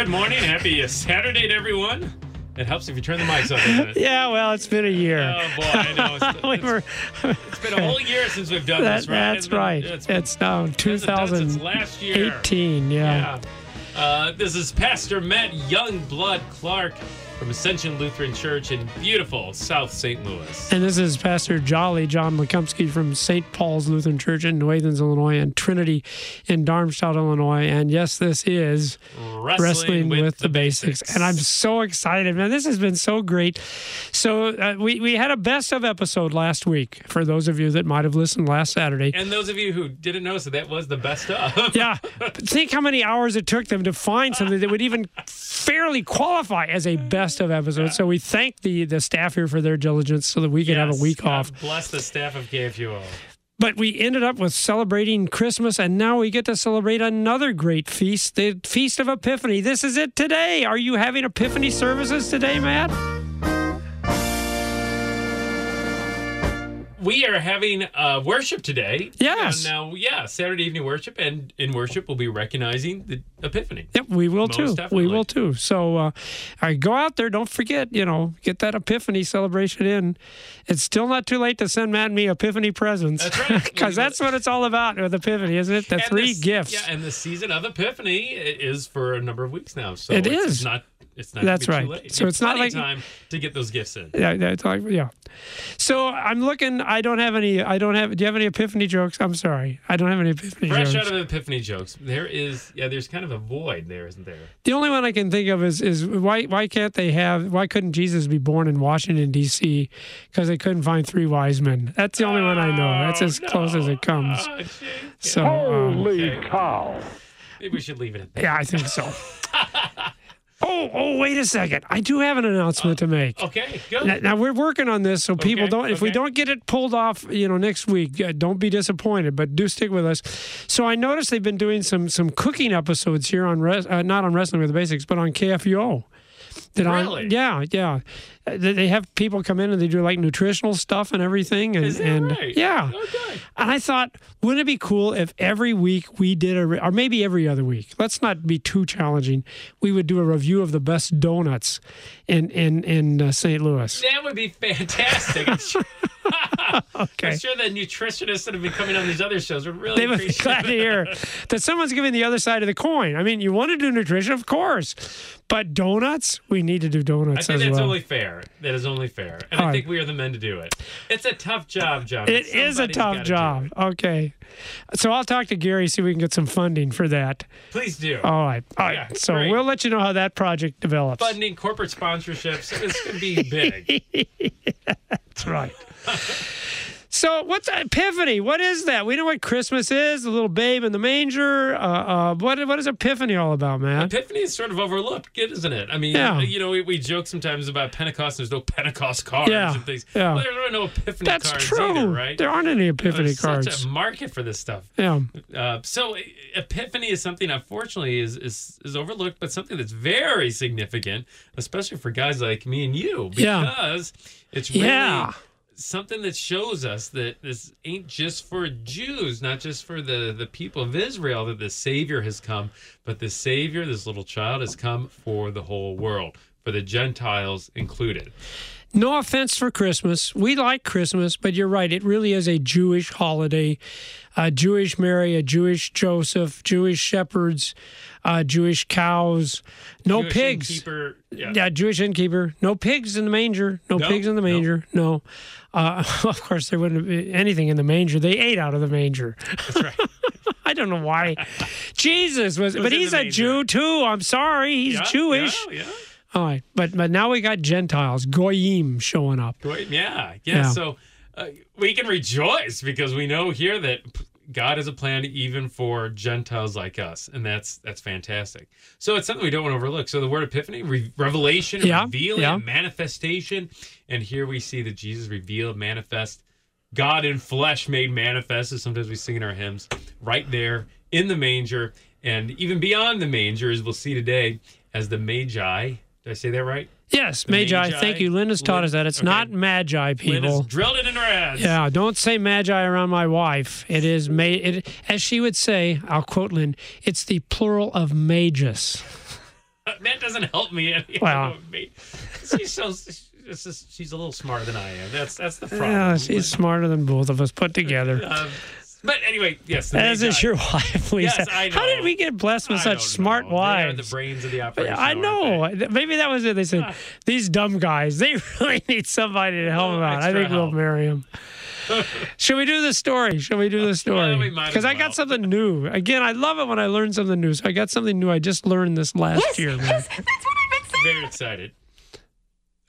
Good morning. Happy Saturday to everyone. It helps if you turn the mics up? Yeah, well, it's been a year. Oh, boy, I know. It's, we it's- were, it's been a whole year since we've done that, this, right? that's It's been- right. it's It's, now hasn't done since last year. 2018. Yeah. Yeah. Uh, this is Pastor Matt Youngblood Clark from Ascension Lutheran Church in beautiful South St. Louis. And this is Pastor Jolly John Lukomski from St. Paul's Lutheran Church in New Athens, Illinois, and Trinity in Darmstadt, Illinois. And yes, this is Wrestling, with, the basics. And I'm so excited, man. This has been so great. So uh, we, we had a best of episode last week for those of you that might have listened last Saturday. And those of you who didn't notice that that was the best of. Yeah. But think how many hours it took them to find something that would even fairly qualify as a best of episode. So we thank the the staff here for their diligence so that we could have a week God off. Bless the staff of KFUO. But we ended up with celebrating Christmas, and now we get to celebrate another great feast, the Feast of Epiphany. This is it today. Are you having Epiphany services today, Matt? We are having uh, worship today. Yes. Uh, now, yeah, Saturday evening worship, and in worship we'll be recognizing the Epiphany. Yep, we will Most too. definitely. We will too. So, uh, right, go out there. Don't forget, you know, get that Epiphany celebration in. It's still not too late to send Matt and me Epiphany presents. That's right. Because that's what it's all about with Epiphany, isn't it? The And three this- gifts. Yeah, and the season of Epiphany is for a number of weeks now. So It it's is. not. It's not. That's gonna too right. late. So You it's not like- time to get those gifts in. Yeah, that's like yeah. So I'm looking. I don't have any. I don't have. Do you have any Epiphany jokes? I'm sorry. I don't have any Epiphany Fresh jokes. out of Epiphany jokes, there is yeah. There's kind of a void there, isn't there? the only one I can think of is is why why can't they have? Why couldn't Jesus be born in Washington D.C. Because they couldn't find three wise men. That's the only one I know. That's as Oh, close as it comes. Oh, gee. So um, Okay. cow! Maybe we should leave it at that. yeah, I think so. oh oh, wait a second. I do have an announcement to make. Okay, good. Now, now we're working on this, so people Okay, don't. If we don't get it pulled off, you know, next week, uh, don't be disappointed. But do stick with us. So I noticed they've been doing some some cooking episodes here on res, uh, not on wrestling with the basics, but on KFUO. That on- Really? yeah, yeah. Uh, They have people come in and they do like nutritional stuff and everything, and and right? yeah. Okay. And I thought, wouldn't it be cool if every week we did a, re- or maybe every other week? Let's not be too challenging. We would do a review of the best donuts in in in uh, St. Louis. That would be fantastic. I'm sure, Okay. I'm sure the nutritionists that have been coming on these other shows would really They would be glad to hear that someone's giving the other side of the coin. I mean, you want to do nutrition, of course, but donuts, we need to do donuts. I think that's well. only fair. That is only fair. And All I right. think we are the men to do it. It's a tough job, John. It is a Somebody's tough job. Okay. So I'll talk to Gary, see if we can get some funding for that. Please do. All right. All right. Yeah, so great. we'll let you know how that project develops. Funding corporate sponsorships. It's going to be big. That's right. So what's Epiphany? What is that? We know what Christmas is, the little babe in the manger. Uh, uh, what what is Epiphany all about, man? Epiphany is sort of overlooked, isn't it? I mean, Yeah. you know, we, we joke sometimes about Pentecost. There's no Pentecost cards Yeah, and things. yeah. Well, there are no Epiphany That's cards true. either, right? There aren't any Epiphany There's cards. such a market for this stuff. yeah. Uh, so Epiphany is something, unfortunately, is, is is overlooked, but something that's very significant, especially for guys like me and you, Yeah. because it's really Yeah. Something that shows us that this ain't just for Jews, not just for the the people of Israel that the Savior has come, but the Savior, this little child, has come for the whole world, for the Gentiles included. No offense for Christmas. We like Christmas, but you're right. It really is a Jewish holiday. A Jewish Mary, a Jewish Joseph, Jewish shepherds, uh, Jewish cows, no Jewish pigs. innkeeper, yeah. Yeah, Jewish innkeeper. No pigs in the manger. No, No, pigs in the manger. No. Uh, of course, there wouldn't be anything in the manger. They ate out of the manger. That's right. I don't know why. Jesus was, Was but he's a. Jew too. I'm sorry, he's Yeah, Jewish. Yeah. All right, but but now we got Gentiles, goyim, showing up. Yeah, yeah. Yeah. So uh, we can rejoice because we know here that God has a plan even for Gentiles like us, and that's that's fantastic. So it's something we don't want to overlook. So the word epiphany, re- revelation, Yeah, revealing, yeah. manifestation, and here we see that Jesus revealed, manifest, God in flesh made manifest, as sometimes we sing in our hymns, right there in the manger, and even beyond the manger, as we'll see today, as the Magi. Did I say that right? Yes, magi. Magi. Thank you. Linda's taught Lin- us that. It's okay. not magi, people. has drilled it into our heads. Yeah, don't say magi around my wife. It is made. It, as she would say, I'll quote Lynn. It's the plural of magus. that doesn't help me any. Well. she's so just, she's a little smarter than I am. That's that's the problem. Yeah, she's smarter than both of us put together. Um, but anyway, yes. The As is Magi. your wife, Lisa. Yes, I know. How did we get blessed with I such smart know. They are wives? the brains of the operation. I know. Maybe that was it. They said these dumb guys. They really need somebody to help Oh, them out. I extra think we'll marry them. Should we do the story? Should we do the story? might as Because I got something new. Again, I love it when I learn something new. So I got something new. I just learned this last year, man. Very excited.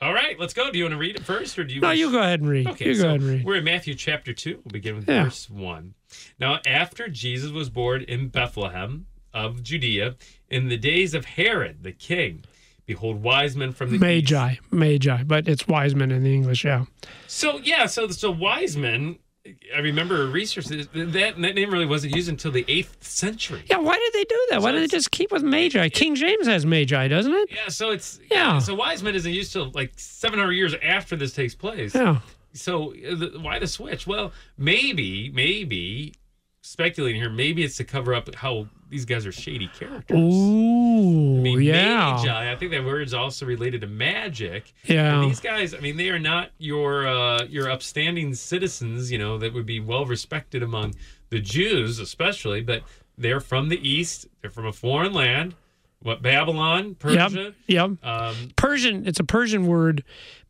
All right, let's go. Do you want to read it first, or do you? No, you go ahead and read. Okay, you go so ahead and read. we're in Matthew chapter 2. We'll begin with Yeah. verse 1. Now, after Jesus was born in Bethlehem of Judea, in the days of Herod the king, behold, wise men from the east. Magi, magi, but it's wise men in the English. Yeah. So, yeah, so, so wise men, I remember research that, that name really wasn't used until the 8th century. Yeah. Why did they do that? Why did they just keep with magi? King James has magi, doesn't it? Yeah, so it's Yeah. So wise men isn't used till like 700 years after this takes place. Yeah. So uh, the, why the switch? Well, maybe, maybe speculating here, maybe it's to cover up how these guys are shady characters. Ooh. I mean, yeah. magi. I think that word's also related to magic. Yeah. And these guys, I mean, they are not your uh, your upstanding citizens, you know, that would be well respected among the Jews, especially. But they're from the east. They're from a foreign land. What Babylon, Persia. Yep. Yep. Um, Persian, it's a Persian word,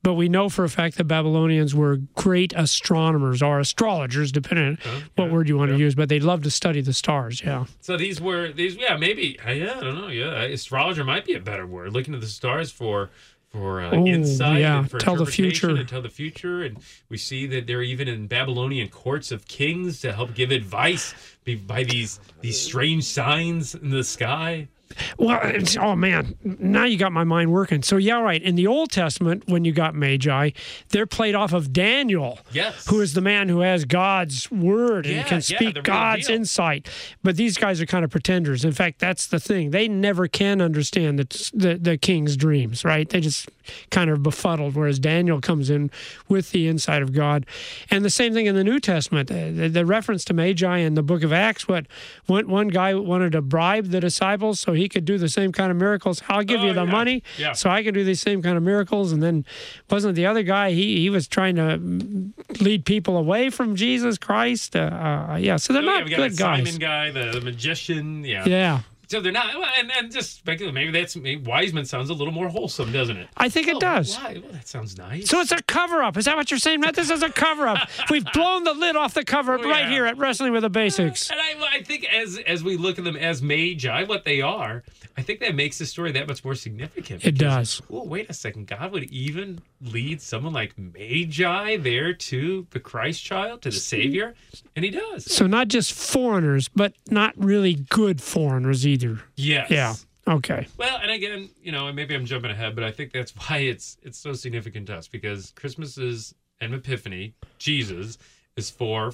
but we know for a fact that Babylonians were great astronomers or astrologers, depending on what word you want yeah. to use, but they loved to study the stars. Yeah. So these were these yeah maybe uh, yeah I don't know yeah astrologer might be a better word looking at the stars for for uh, Ooh, insight yeah, and for tell the future. and tell the future and we see that they're even in Babylonian courts of kings to help give advice by these these strange signs in the sky. Well, it's, oh man, now you got my mind working. So yeah, right. In the Old Testament, when you got Magi, they're played off of Daniel, Yes. who is the man who has God's word and Yeah, can speak real God's deal. insight. But these guys are kind of pretenders. In fact, that's the thing. They never can understand the the, the king's dreams. Right? They just kind of befuddled. Whereas Daniel comes in with the insight of God, and the same thing in the New Testament. The, the reference to Magi in the Book of Acts. What one one guy wanted to bribe the disciples so he could do the same kind of miracles. I'll give Oh, you the yeah. money Yeah. so I can do these same kind of miracles. And then wasn't the other guy? He he was trying to lead people away from Jesus Christ. Uh, uh, yeah, so they're Oh, yeah, not got good guys. Simon guy, the, the magician. Yeah. Yeah, So they're not, and, and just speculate. Maybe that's maybe Wiseman sounds a little more wholesome, doesn't it? I think it Oh, does. Why? Well, that sounds nice. So it's a cover up. Is that what you're saying, Matt? This is a cover up. We've blown the lid off the cover up Oh, right yeah. here at Wrestling with the Basics. And I, I think as as we look at them as magi, what they are, I think that makes the story that much more significant. It does. Oh, wait a second. God would even lead someone like Magi there to the Christ child, to the Savior, and He does. So not just foreigners, but not really good foreigners either. Yes. Yeah. Okay. Well, and again, you know, maybe I'm jumping ahead, but I think that's why it's it's so significant to us because Christmas is an Epiphany. Jesus is for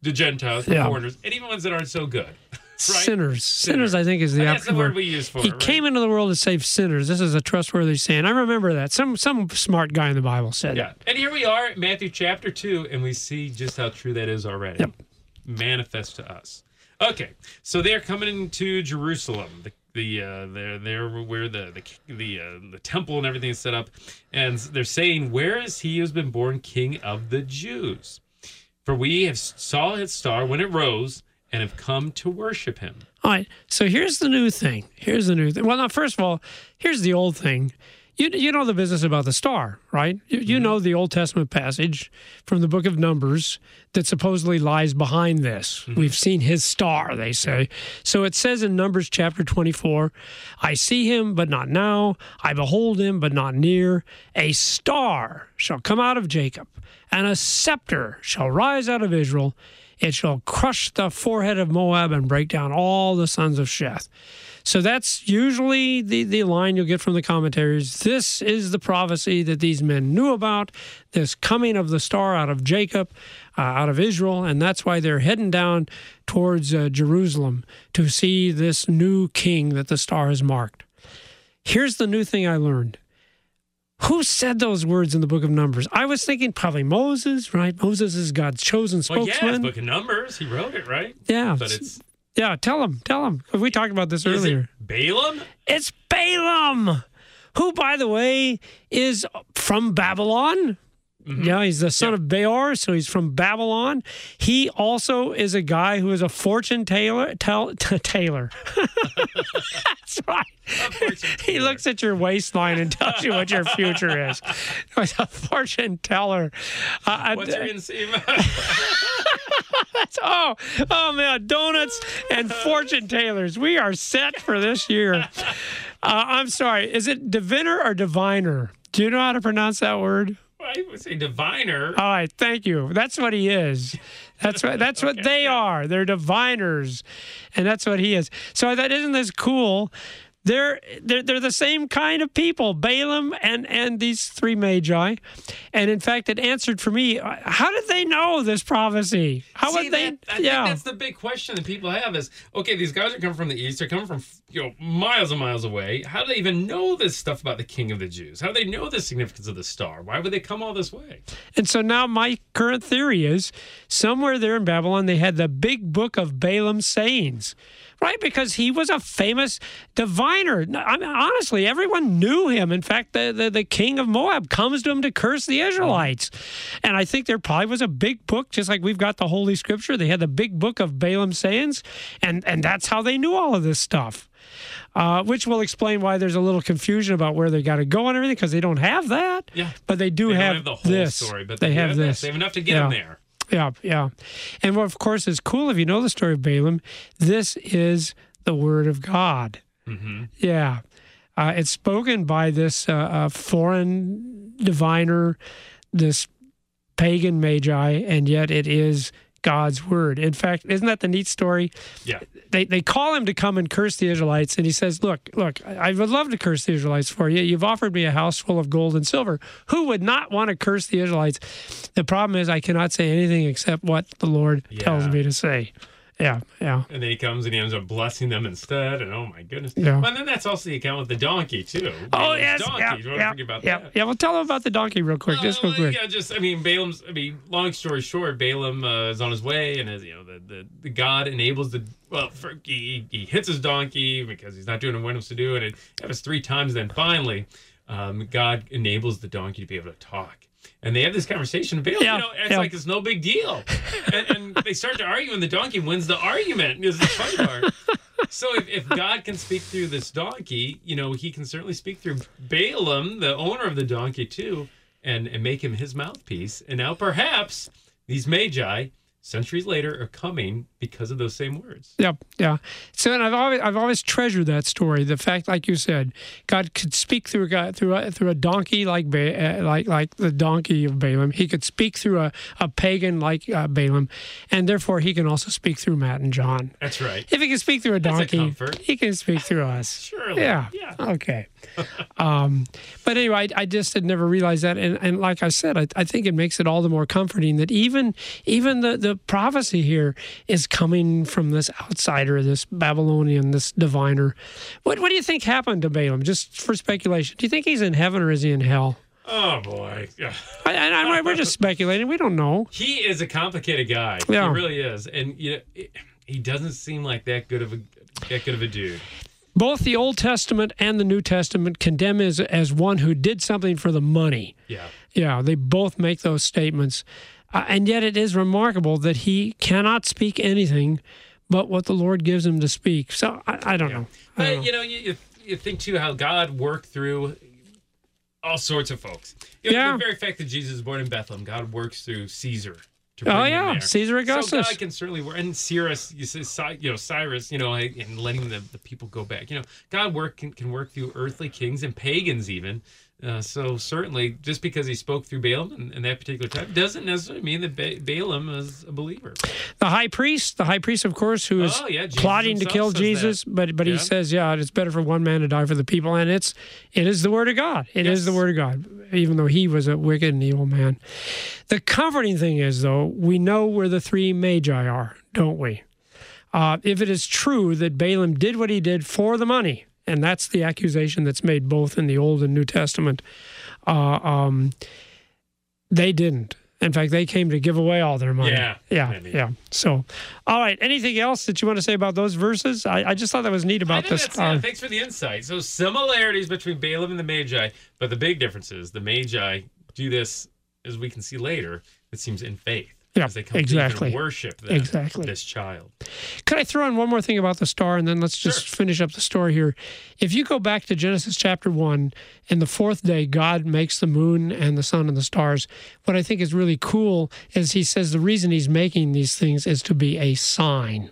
the Gentiles, the Yeah. foreigners, and even ones that aren't so good. Sinners. Sinners, I think, is the that's word we use for He it. right? came into the world to save sinners. This is a trustworthy saying. I remember that. Some some smart guy in the Bible said Yeah. And here we are, Matthew chapter 2, and we see just how true that is already. Yep. Manifest to us. Okay. So they're coming into Jerusalem. The the uh they're they're where the the the, uh, the temple and everything is set up and they're saying where is he who's been born king of the Jews for we have saw his star when it rose and have come to worship him All right. So here's the new thing. Here's the new thing. Well, now, first of all, here's the old thing. You, you know the business about the star, right? You, you mm-hmm. know the Old Testament passage from the book of Numbers that supposedly lies behind this. Mm-hmm. We've seen his star, they say. So it says in Numbers chapter 24 I see him, but not now. I behold him, but not near. A star shall come out of Jacob, and a scepter shall rise out of Israel. It shall crush the forehead of Moab and break down all the sons of Sheth. So that's usually the, the line you'll get from the commentaries. This is the prophecy that these men knew about, this coming of the star out of Jacob, uh, out of Israel, and that's why they're heading down towards uh, Jerusalem to see this new king that the star has marked. Here's the new thing I learned. Who said those words in the book of Numbers? I was thinking probably Moses, right? Moses is God's chosen Well, yeah, spokesman. it's Book of Numbers. He wrote it, right? yeah, But it's yeah. Tell him, tell him. We talked about this is earlier. it Balaam. It's Balaam, who, by the way, is from Babylon. Yeah, he's the son of Beor, so he's from Babylon. He also is a guy who is a fortune tailor. Tell, tailor. That's right. He looks at your waistline and tells you what your future is. He's a fortune teller. Uh, What's your inseam? Oh, oh man, donuts and fortune tailors. We are set for this year. Uh, I'm sorry. Is it diviner or diviner? Do you know how to pronounce that word? I would say diviner. All right, thank you. That's what he is. That's what that's what they are. They're diviners, and that's what he is. So that isn't this cool. They're, they're they're the same kind of people, Balaam and and these three magi, and in fact, it answered for me. How did they know this prophecy? How See, would they? that- I yeah, think that's the big question that people have is okay, these guys are coming from the east, they're coming from you know miles and miles away. How do they even know this stuff about the King of the Jews? How do they know the significance of the star? Why would they come all this way? And so now my current theory is somewhere there in Babylon, they had the big book of Balaam's sayings, right? Because he was a famous diviner. I mean, honestly, everyone knew him. In fact, the, the, the king of Moab comes to him to curse the Israelites. And I think there probably was a big book, just like we've got the Holy Scripture. They had the big book of Balaam's sayings, and, and that's how they knew all of this stuff. Uh, which will explain why there's a little confusion about where they got to go and everything because they don't have that. Yeah. but they do They have, have the whole this. story, but they, have, this. They have enough to get Yeah. them there. Yeah, yeah. And what, of course, is cool if you know the story of Balaam, this is the word of God. Mm-hmm. Yeah. Uh, it's spoken by this uh, uh, foreign diviner, this pagan magi, and yet it is God's word. In fact, isn't that the neat story? Yeah. They, they call him to come and curse the Israelites, and he says, Look, look, I I would love to curse the Israelites for you. You've offered me a house full of gold and silver. Who would not want to curse the Israelites? The problem is, I cannot say anything except what the Lord tells me to say. Yeah, yeah. And then he comes and he ends up blessing them instead. And oh my goodness. Yeah. And then that's also the account with the donkey too. Oh Balaam's yes, donkey. yeah, yeah, about yeah, that. yeah. Well, tell them about the donkey real quick, just real quick. Yeah, just I mean, Balaam's. I mean, long story short, Balaam uh, is on his way, and as you know, the, the, the God enables the well, for, he, he hits his donkey because he's not doing what he wants to do, and it happens three times. Then finally, um, God enables the donkey to be able to talk. And they have this conversation. Balaam, Yeah, you know, it's yeah. like it's no big deal. And, and they start to argue, and the donkey wins the argument. Is the funny part. So if, if God can speak through this donkey, you know, he can certainly speak through Balaam, the owner of the donkey, too, and, and make him his mouthpiece. And now perhaps these magi, centuries later, are coming because of those same words. Yep, yeah. So, and I've always I've always treasured that story. The fact, like you said, God could speak through a guy through a, through a donkey like ba- uh, like like the donkey of Balaam. He could speak through a, a pagan like uh, Balaam, and therefore he can also speak through Matt and John. That's right. If he can speak through a a donkey, comfort. he can speak through us. Surely. Yeah. Yeah. Okay. um, but anyway, I, I just had never realized that, and, and like I said, I, I think it makes it all the more comforting that even even the the prophecy here is coming from this outsider, this Babylonian, this diviner. What what do you think happened to Balaam? Just for speculation, do you think he's in heaven or is he in hell? Oh, boy. Yeah. I, I, I, we're just speculating. We don't know. He is a complicated guy. Yeah. He really is. And, you know, he doesn't seem like that good of a that good of a dude. Both the Old Testament and the New Testament condemn as as one who did something for the money. Yeah. Yeah, they both make those statements. Uh, and yet it is remarkable that he cannot speak anything but what the Lord gives him to speak. So I, I don't know. I don't But know. you know, you, you, you think too how God worked through all sorts of folks. You know, Yeah. The very fact that Jesus was born in Bethlehem, God works through Caesar. Oh, yeah. Caesar So Augustus. God can certainly work, and Cyrus, you say, you know, Cyrus, you know, and letting the, the people go back. You know, God work can, can work through earthly kings and pagans even Uh, so certainly, just because he spoke through Balaam in, in that particular time doesn't necessarily mean that ba- Balaam is a believer. The high priest, the high priest, of course, who is Oh, yeah, plotting to kill Jesus, that. but but Yeah. he says, yeah, it's better for one man to die for the people, and it's it is the word of God. It is Yes. the word of God, even though he was a wicked and evil man. The comforting thing is, though, we know where the three magi are, don't we? Uh, if it is true that Balaam did what he did for the money, and that's the accusation that's made both in the Old and New Testament, uh, um, they didn't. In fact, they came to give away all their money. Yeah, yeah, maybe. yeah. So, all right. Anything else that you want to say about those verses? I, I just thought that was neat about this. that's it. Thanks for the insight. So similarities between Balaam and the Magi, but the big difference is the Magi do this, as we can see later. It seems in faith. Yeah, because they come to exactly. worship them, Exactly. this child. Could I throw in one more thing about the star and then let's just finish up the story here? If you go back to Genesis chapter 1, and the fourth day, God makes the moon and the sun and the stars. What I think is really cool is he says the reason he's making these things is to be a sign.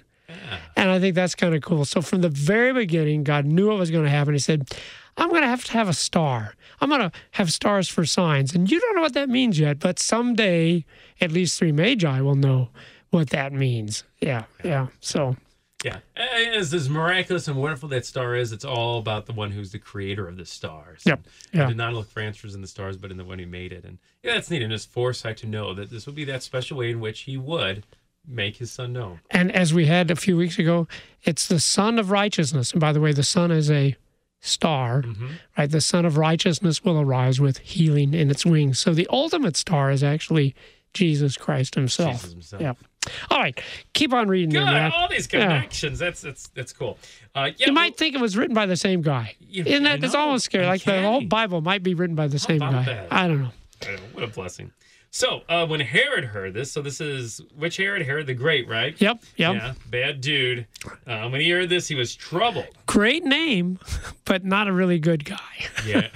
And I think that's kind of cool. So from the very beginning, God knew what was going to happen. He said, I'm going to have to have a star. I'm going to have stars for signs. And you don't know what that means yet, but someday at least three magi will know what that means. Yeah, yeah. So Yeah, as as miraculous and wonderful that star is, it's all about the one who's the creator of the stars. Yep, And yeah. did not look for answers in the stars, but in the one who made it. And yeah, that's neat. And his foresight to know that this would be that special way in which he would make his son known. And as we had a few weeks ago, it's the Son of Righteousness. And by the way, the sun is a star, Mm-hmm. right? The Son of Righteousness will arise with healing in its wings. So the ultimate star is actually Jesus Christ Himself. Jesus himself. Yeah. All right, keep on reading. Good, there, all these Yeah. connections. That's that's that's cool. Uh, yeah, You might think it was written by the same guy. You- Isn't that? It's almost scary. Like the whole Bible might be written by the same about guy. that? I don't know. I don't know, what a blessing. So uh, when Herod heard this, so this is which Herod? Herod the Great, right? Yep. Yep. Yeah, bad dude. Uh, when he heard this, he was troubled. Great name, but not a really good guy. Yeah.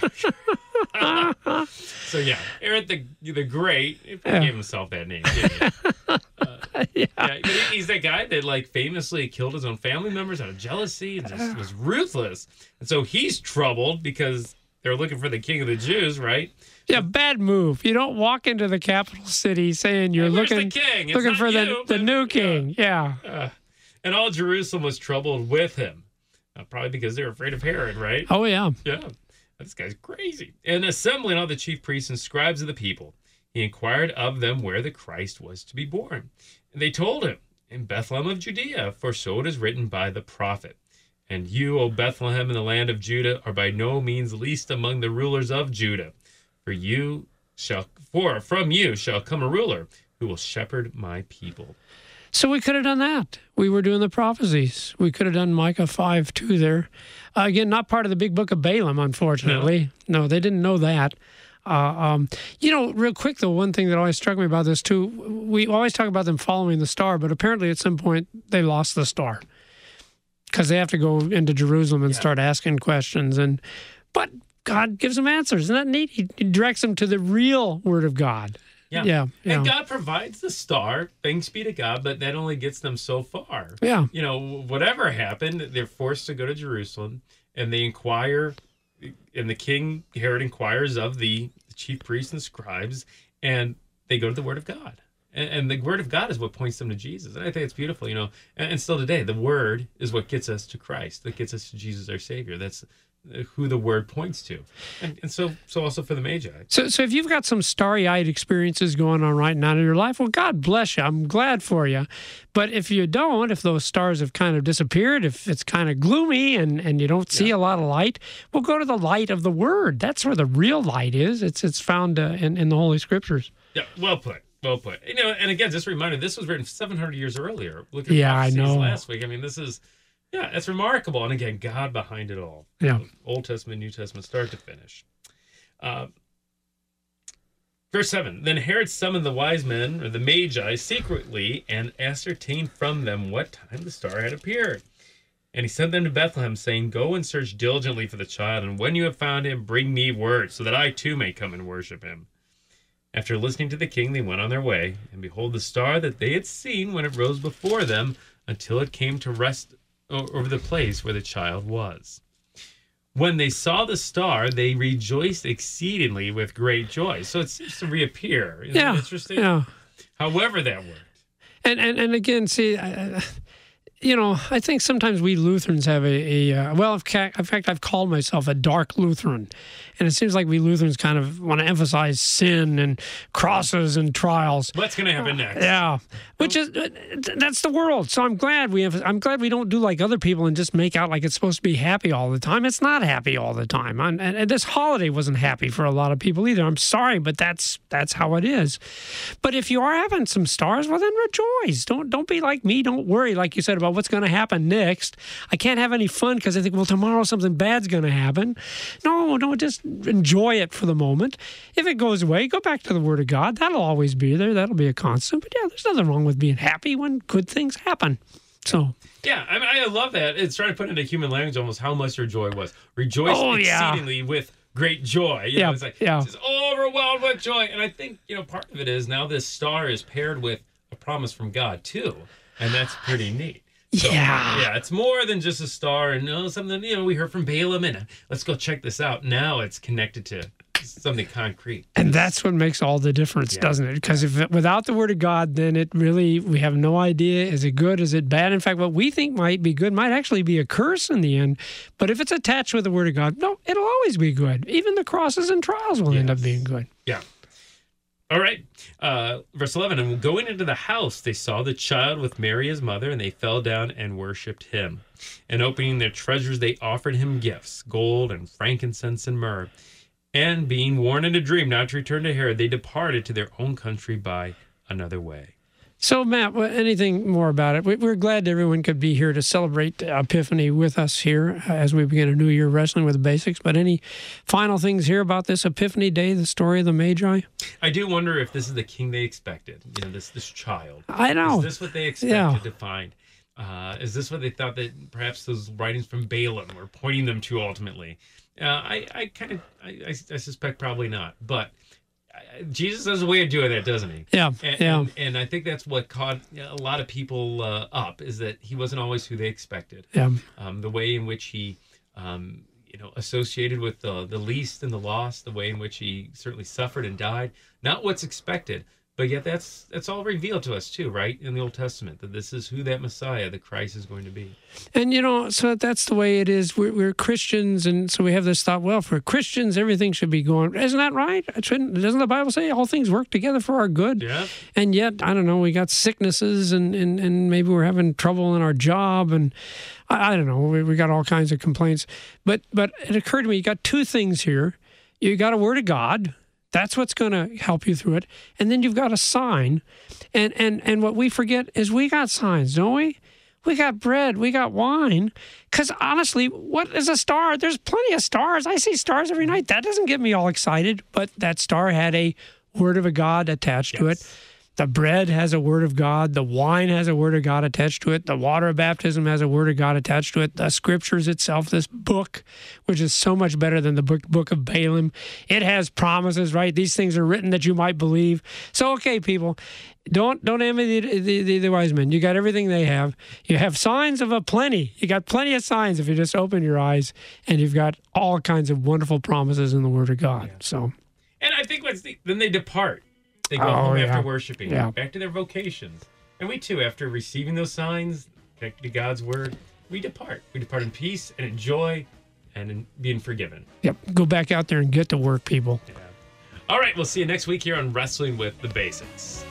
so yeah, Herod the the Great he Yeah. gave himself that name. Didn't he? Uh, yeah. he- he's that guy that like famously killed his own family members out of jealousy and just was ruthless. And so he's troubled because they're looking for the king of the Jews, right? Yeah, bad move. You don't walk into the capital city saying you're Hey, the looking looking for the, you, the but- new yeah. king. Yeah. Uh, and all Jerusalem was troubled with him, uh, probably because they were afraid of Herod, right? Oh yeah. Yeah, this guy's crazy. And assembling all the chief priests and scribes of the people, he inquired of them where the Christ was to be born. And they told him, In Bethlehem of Judea, for so it is written by the prophet. And you, O Bethlehem, in the land of Judah, are by no means least among the rulers of Judah. For you shall, for from you shall come a ruler who will shepherd my people. So we could have done that. We were doing the prophecies. We could have done Micah 5 2 there. Uh, again, not part of the big book of Balaam, unfortunately. No, they didn't know that. Uh, um, you know, real quick, though, one thing that always struck me about this, too, we always talk about them following the star, but apparently at some point they lost the star because they have to go into Jerusalem and start asking questions. And But God gives them answers. Isn't that neat? He directs them to the real word of God. Yeah. Yeah, And yeah. God provides the star. Thanks be to God, but that only gets them so far. Yeah. You know, whatever happened, they're forced to go to Jerusalem and they inquire, and the king, Herod, inquires of the chief priests and scribes, and they go to the word of God. And, and the word of God is what points them to Jesus. And I think it's beautiful, you know. And, and still today, the word is what gets us to Christ, that gets us to Jesus, our Savior. That's uh, who the word points to. And, and so, so also for the Magi. So, so if you've got some starry-eyed experiences going on right now in your life, well, God bless you. I'm glad for you. But if you don't, if those stars have kind of disappeared, if it's kind of gloomy and, and you don't see a lot of light, well, go to the light of the Word. That's where the real light is. It's it's found uh, in in the Holy Scriptures. Yeah, well put. Well put. You know, and again, just a reminder, this was written 700 years earlier. Look at Yeah, I know. last week. I mean, this is, yeah, it's remarkable. And again, God behind it all. Yeah. Old Testament, New Testament, start to finish. Uh, verse 7 Then Herod summoned the wise men, or the Magi, secretly and ascertained from them what time the star had appeared. And he sent them to Bethlehem, saying, Go and search diligently for the child, and when you have found him, bring me word, so that I too may come and worship him. After listening to the king, they went on their way, and behold, the star that they had seen when it rose before them, until it came to rest over the place where the child was. When they saw the star, they rejoiced exceedingly with great joy. So it seems to reappear. Isn't Yeah. interesting? Yeah. However, that worked. And and and again, see, I- you know, I think sometimes we Lutherans have a, a uh, well, in fact, in fact, I've called myself a dark Lutheran, and it seems like we Lutherans kind of want to emphasize sin and crosses and trials. What's going to happen next? Yeah, which is uh, that's the world. So I'm glad we have. I'm glad we don't do like other people and just make out like it's supposed to be happy all the time. It's not happy all the time. And, and this holiday wasn't happy for a lot of people either. I'm sorry, but that's that's how it is. But if you are having some stars, well then rejoice. Don't don't be like me. Don't worry, like you said about what's going to happen next. I can't have any fun because I think well tomorrow something bad's going to happen. No, no, just enjoy it for the moment. If it goes away, go back to the Word of God. That'll always be there. That'll be a constant. But yeah, there's nothing wrong with being happy when good things happen. So Yeah, I mean, I love that. It's trying to put into human language almost how much your joy was. Rejoice Oh, yeah. exceedingly with great joy. You Yeah, know, it's like yeah. just overwhelmed with joy. And I think, you know, part of it is now this star is paired with a promise from God too. And that's pretty neat. So, Yeah. Yeah, it's more than just a star and oh, something, you know, we heard from Balaam and uh, let's go check this out. Now it's connected to something concrete. And that's what makes all the difference, Yeah. doesn't it? Because if without the Word of God, then it really we have no idea is it good, is it bad. In fact, what we think might be good might actually be a curse in the end. But if it's attached with the Word of God, no, it'll always be good. Even the crosses and trials will end up being good. Yeah. All right. Uh, verse 11. And going into the house, they saw the child with Mary, his mother, and they fell down and worshipped him. And opening their treasures, they offered him gifts gold and frankincense and myrrh. And being warned in a dream not to return to Herod, they departed to their own country by another way. So, Matt, anything more about it? We, we're glad everyone could be here to celebrate Epiphany with us here as we begin a new year wrestling with the basics. But any final things here about this Epiphany Day, the story of the Magi? I do wonder if this is the king they expected. You know, this this child. I know. Is this what they expected Yeah. to find? Uh, is this what they thought that perhaps those writings from Balaam were pointing them to ultimately? Uh, I, I kind of, I, I, I suspect probably not. But uh, Jesus has a way of doing that, doesn't he? Yeah, And, yeah. and, and I think that's what caught a lot of people uh, up is that he wasn't always who they expected. Yeah. Um, the way in which he, um, you know, associated with the the least and the lost, the way in which he certainly suffered and died, not what's expected, but yet that's that's all revealed to us too, right, in the Old Testament that this is who that Messiah, the Christ, is going to be. And you know, so that's the way it is. We're, we're Christians, and so we have this thought. Well, for Christians, everything should be going. Isn't that right? It shouldn't, doesn't the Bible say all things work together for our good? Yeah. And yet, I don't know. We got sicknesses, and and, and maybe we're having trouble in our job, and I, I don't know. We, we got all kinds of complaints. But but it occurred to me, you got two things here. You got a word of God. That's what's going to help you through it. And then you've got a sign. And and and what we forget is we got signs, don't we? We got bread, we got wine. Because honestly, what is a star? There's plenty of stars. I see stars every mm-hmm. night. That doesn't get me all excited. But that star had a word of a God attached to it. The bread has a word of God. The wine has a word of God attached to it. The water of baptism has a word of God attached to it. The scriptures itself, this book, which is so much better than the book, book of Balaam, it has promises, right? These things are written that you might believe. So, okay, people, don't don't envy the, the, the, the wise men. You got everything they have. You have signs of a plenty. You got plenty of signs if you just open your eyes, and you've got all kinds of wonderful promises in the Word of God. So, And I think what's the, then they depart. They go Oh, home yeah. after worshiping, Yeah. back to their vocations. And we too, after receiving those signs, connected to God's word, we depart. We depart in peace and in joy and in being forgiven. yep, go back out there and get to work, people. All right, we'll see you next week here on Wrestling with the Basics.